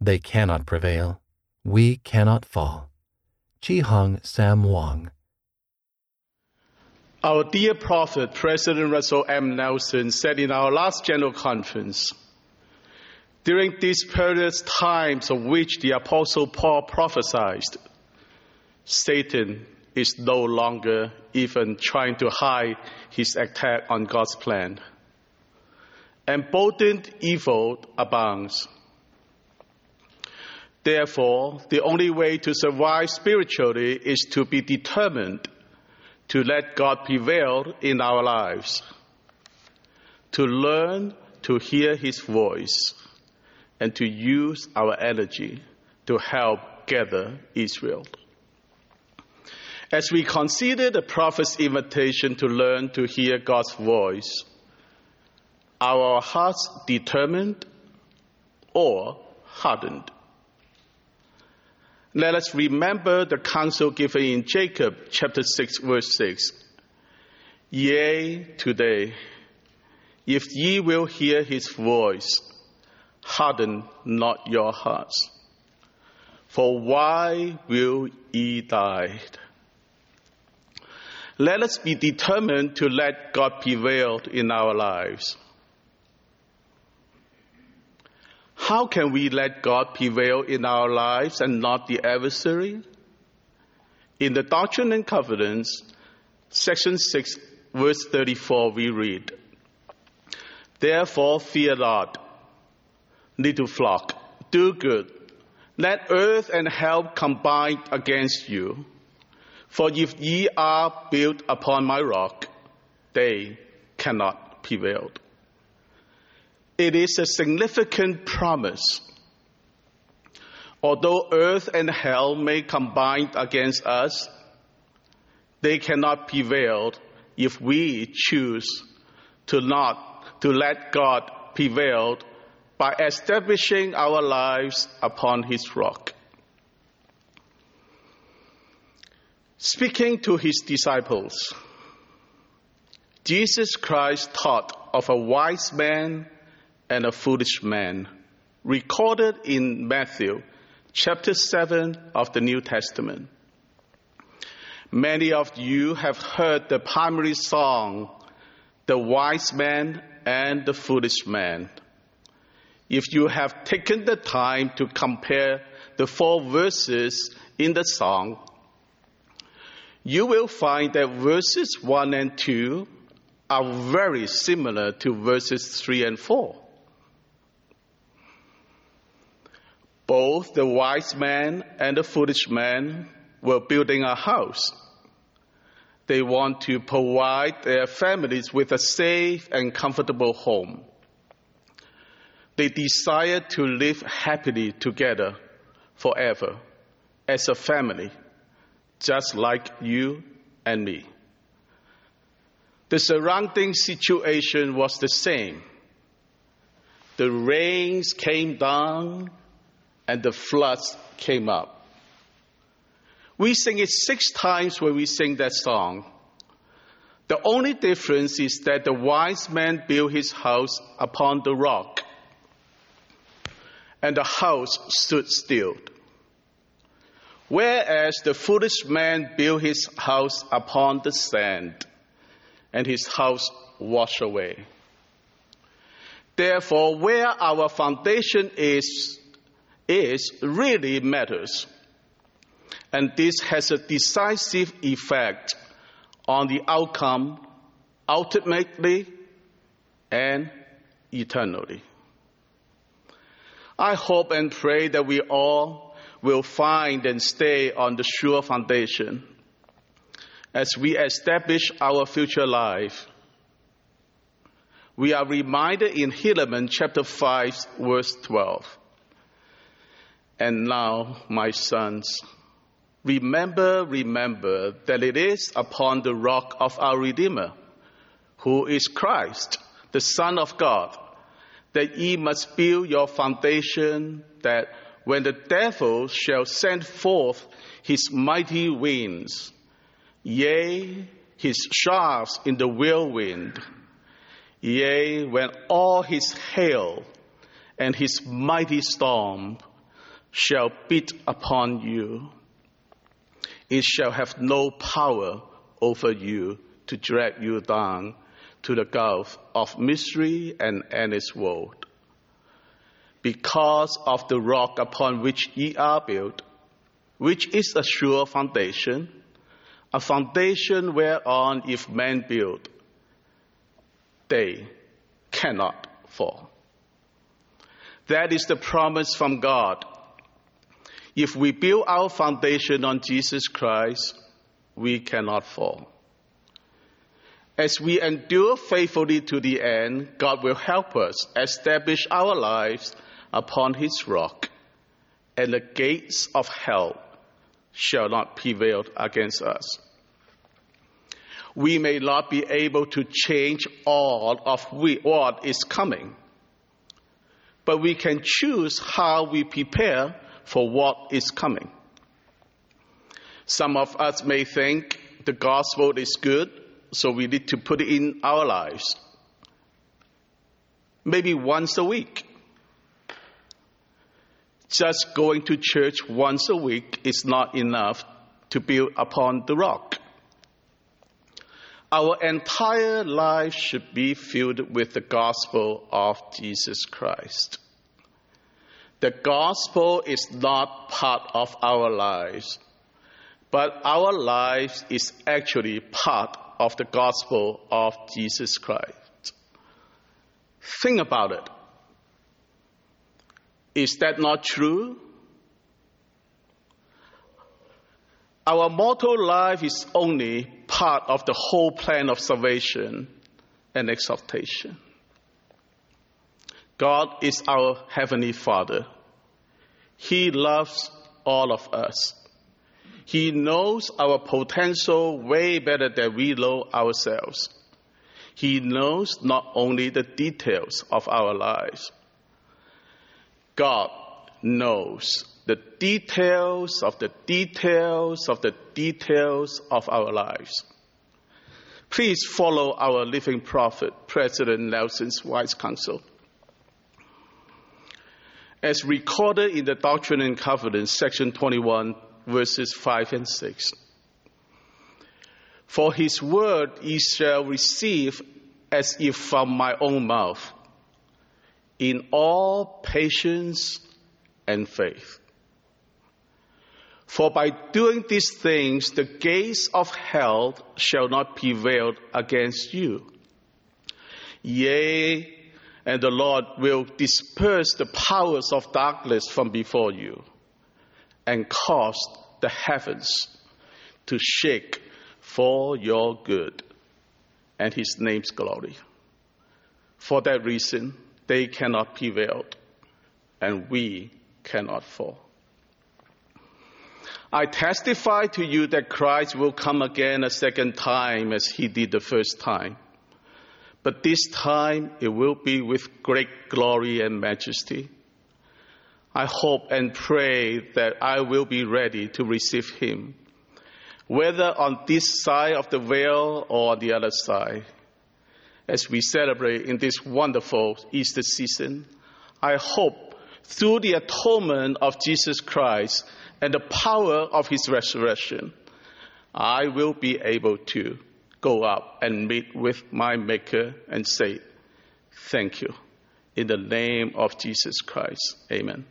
They cannot prevail. We cannot fall. Chi Hong Sam Wong. Our dear prophet, President Russell M. Nelson, said in our last General Conference during these perilous times of which the Apostle Paul prophesied, Satan is no longer even trying to hide his attack on God's plan. Emboldened evil abounds. Therefore, the only way to survive spiritually is to be determined to let God prevail in our lives, to learn to hear His voice, and to use our energy to help gather Israel. As we consider the prophet's invitation to learn to hear God's voice, are our hearts determined or hardened? Let us remember the counsel given in Jacob chapter 6 verse 6. Yea, today, if ye will hear his voice, harden not your hearts. For why will ye die? Let us be determined to let God prevail in our lives. How can we let God prevail in our lives and not the adversary? In the Doctrine and Covenants, section 6, verse 34, we read, Therefore fear not, little flock, do good. Let earth and hell combine against you. For if ye are built upon my rock, they cannot prevail. It is a significant promise. Although earth and hell may combine against us, they cannot prevail if we choose to not to let God prevail by establishing our lives upon his rock. Speaking to his disciples, Jesus Christ taught of a wise man and a foolish man, recorded in Matthew chapter 7 of the New Testament. Many of you have heard the primary song, The Wise Man and the Foolish Man. If you have taken the time to compare the four verses in the song, you will find that verses 1 and 2 are very similar to verses 3 and 4. Both the wise man and the foolish man were building a house. They want to provide their families with a safe and comfortable home. They desire to live happily together forever as a family, just like you and me. The surrounding situation was the same. The rains came down and the floods came up. We sing it six times when we sing that song. The only difference is that the wise man built his house upon the rock, and the house stood still. Whereas the foolish man built his house upon the sand, and his house washed away. Therefore, where our foundation is is really matters. And this has a decisive effect on the outcome ultimately and eternally. I hope and pray that we all will find and stay on the sure foundation as we establish our future life. We are reminded in Helaman chapter 5 verse 12 and now, my sons, remember, remember that it is upon the rock of our Redeemer, who is Christ, the Son of God, that ye must build your foundation, that when the devil shall send forth his mighty winds, yea, his shafts in the whirlwind, yea, when all his hail and his mighty storm shall beat upon you. It shall have no power over you to drag you down to the gulf of misery and endless world. Because of the rock upon which ye are built, which is a sure foundation, a foundation whereon if men build, they cannot fall. That is the promise from God. If we build our foundation on Jesus Christ, we cannot fall. As we endure faithfully to the end, God will help us establish our lives upon His rock, and the gates of hell shall not prevail against us. We may not be able to change all of what is coming, but we can choose how we prepare for what is coming. Some of us may think the gospel is good so we need to put it in our lives. Maybe once a week. Just going to church once a week is not enough to build upon the rock. Our entire life should be filled with the gospel of Jesus Christ. The gospel is not part of our lives, but our lives is actually part of the gospel of Jesus Christ. Think about it. Is that not true? Our mortal life is only part of the whole plan of salvation and exaltation. God is our Heavenly Father. He loves all of us. He knows our potential way better than we know ourselves. He knows not only the details of our lives, God knows the details of the details of the details of our lives. Please follow our living prophet, President Nelson's wise counsel. As recorded in the Doctrine and Covenants, section 21, verses 5 and 6. For his word ye shall receive as if from my own mouth, in all patience and faith. For by doing these things, the gates of hell shall not prevail against you. Yea, and the Lord will disperse the powers of darkness from before you and cause the heavens to shake for your good and his name's glory. For that reason, they cannot prevail and we cannot fall. I testify to you that Christ will come again a second time as he did the first time. But this time it will be with great glory and majesty I hope and pray that I will be ready to receive him, whether on this side of the veil or on the other side. As we celebrate in this wonderful Easter season, I hope through the atonement of Jesus Christ and the power of his resurrection, I will be able to go up and meet with my Maker and say, Thank you. In the name of Jesus Christ. Amen.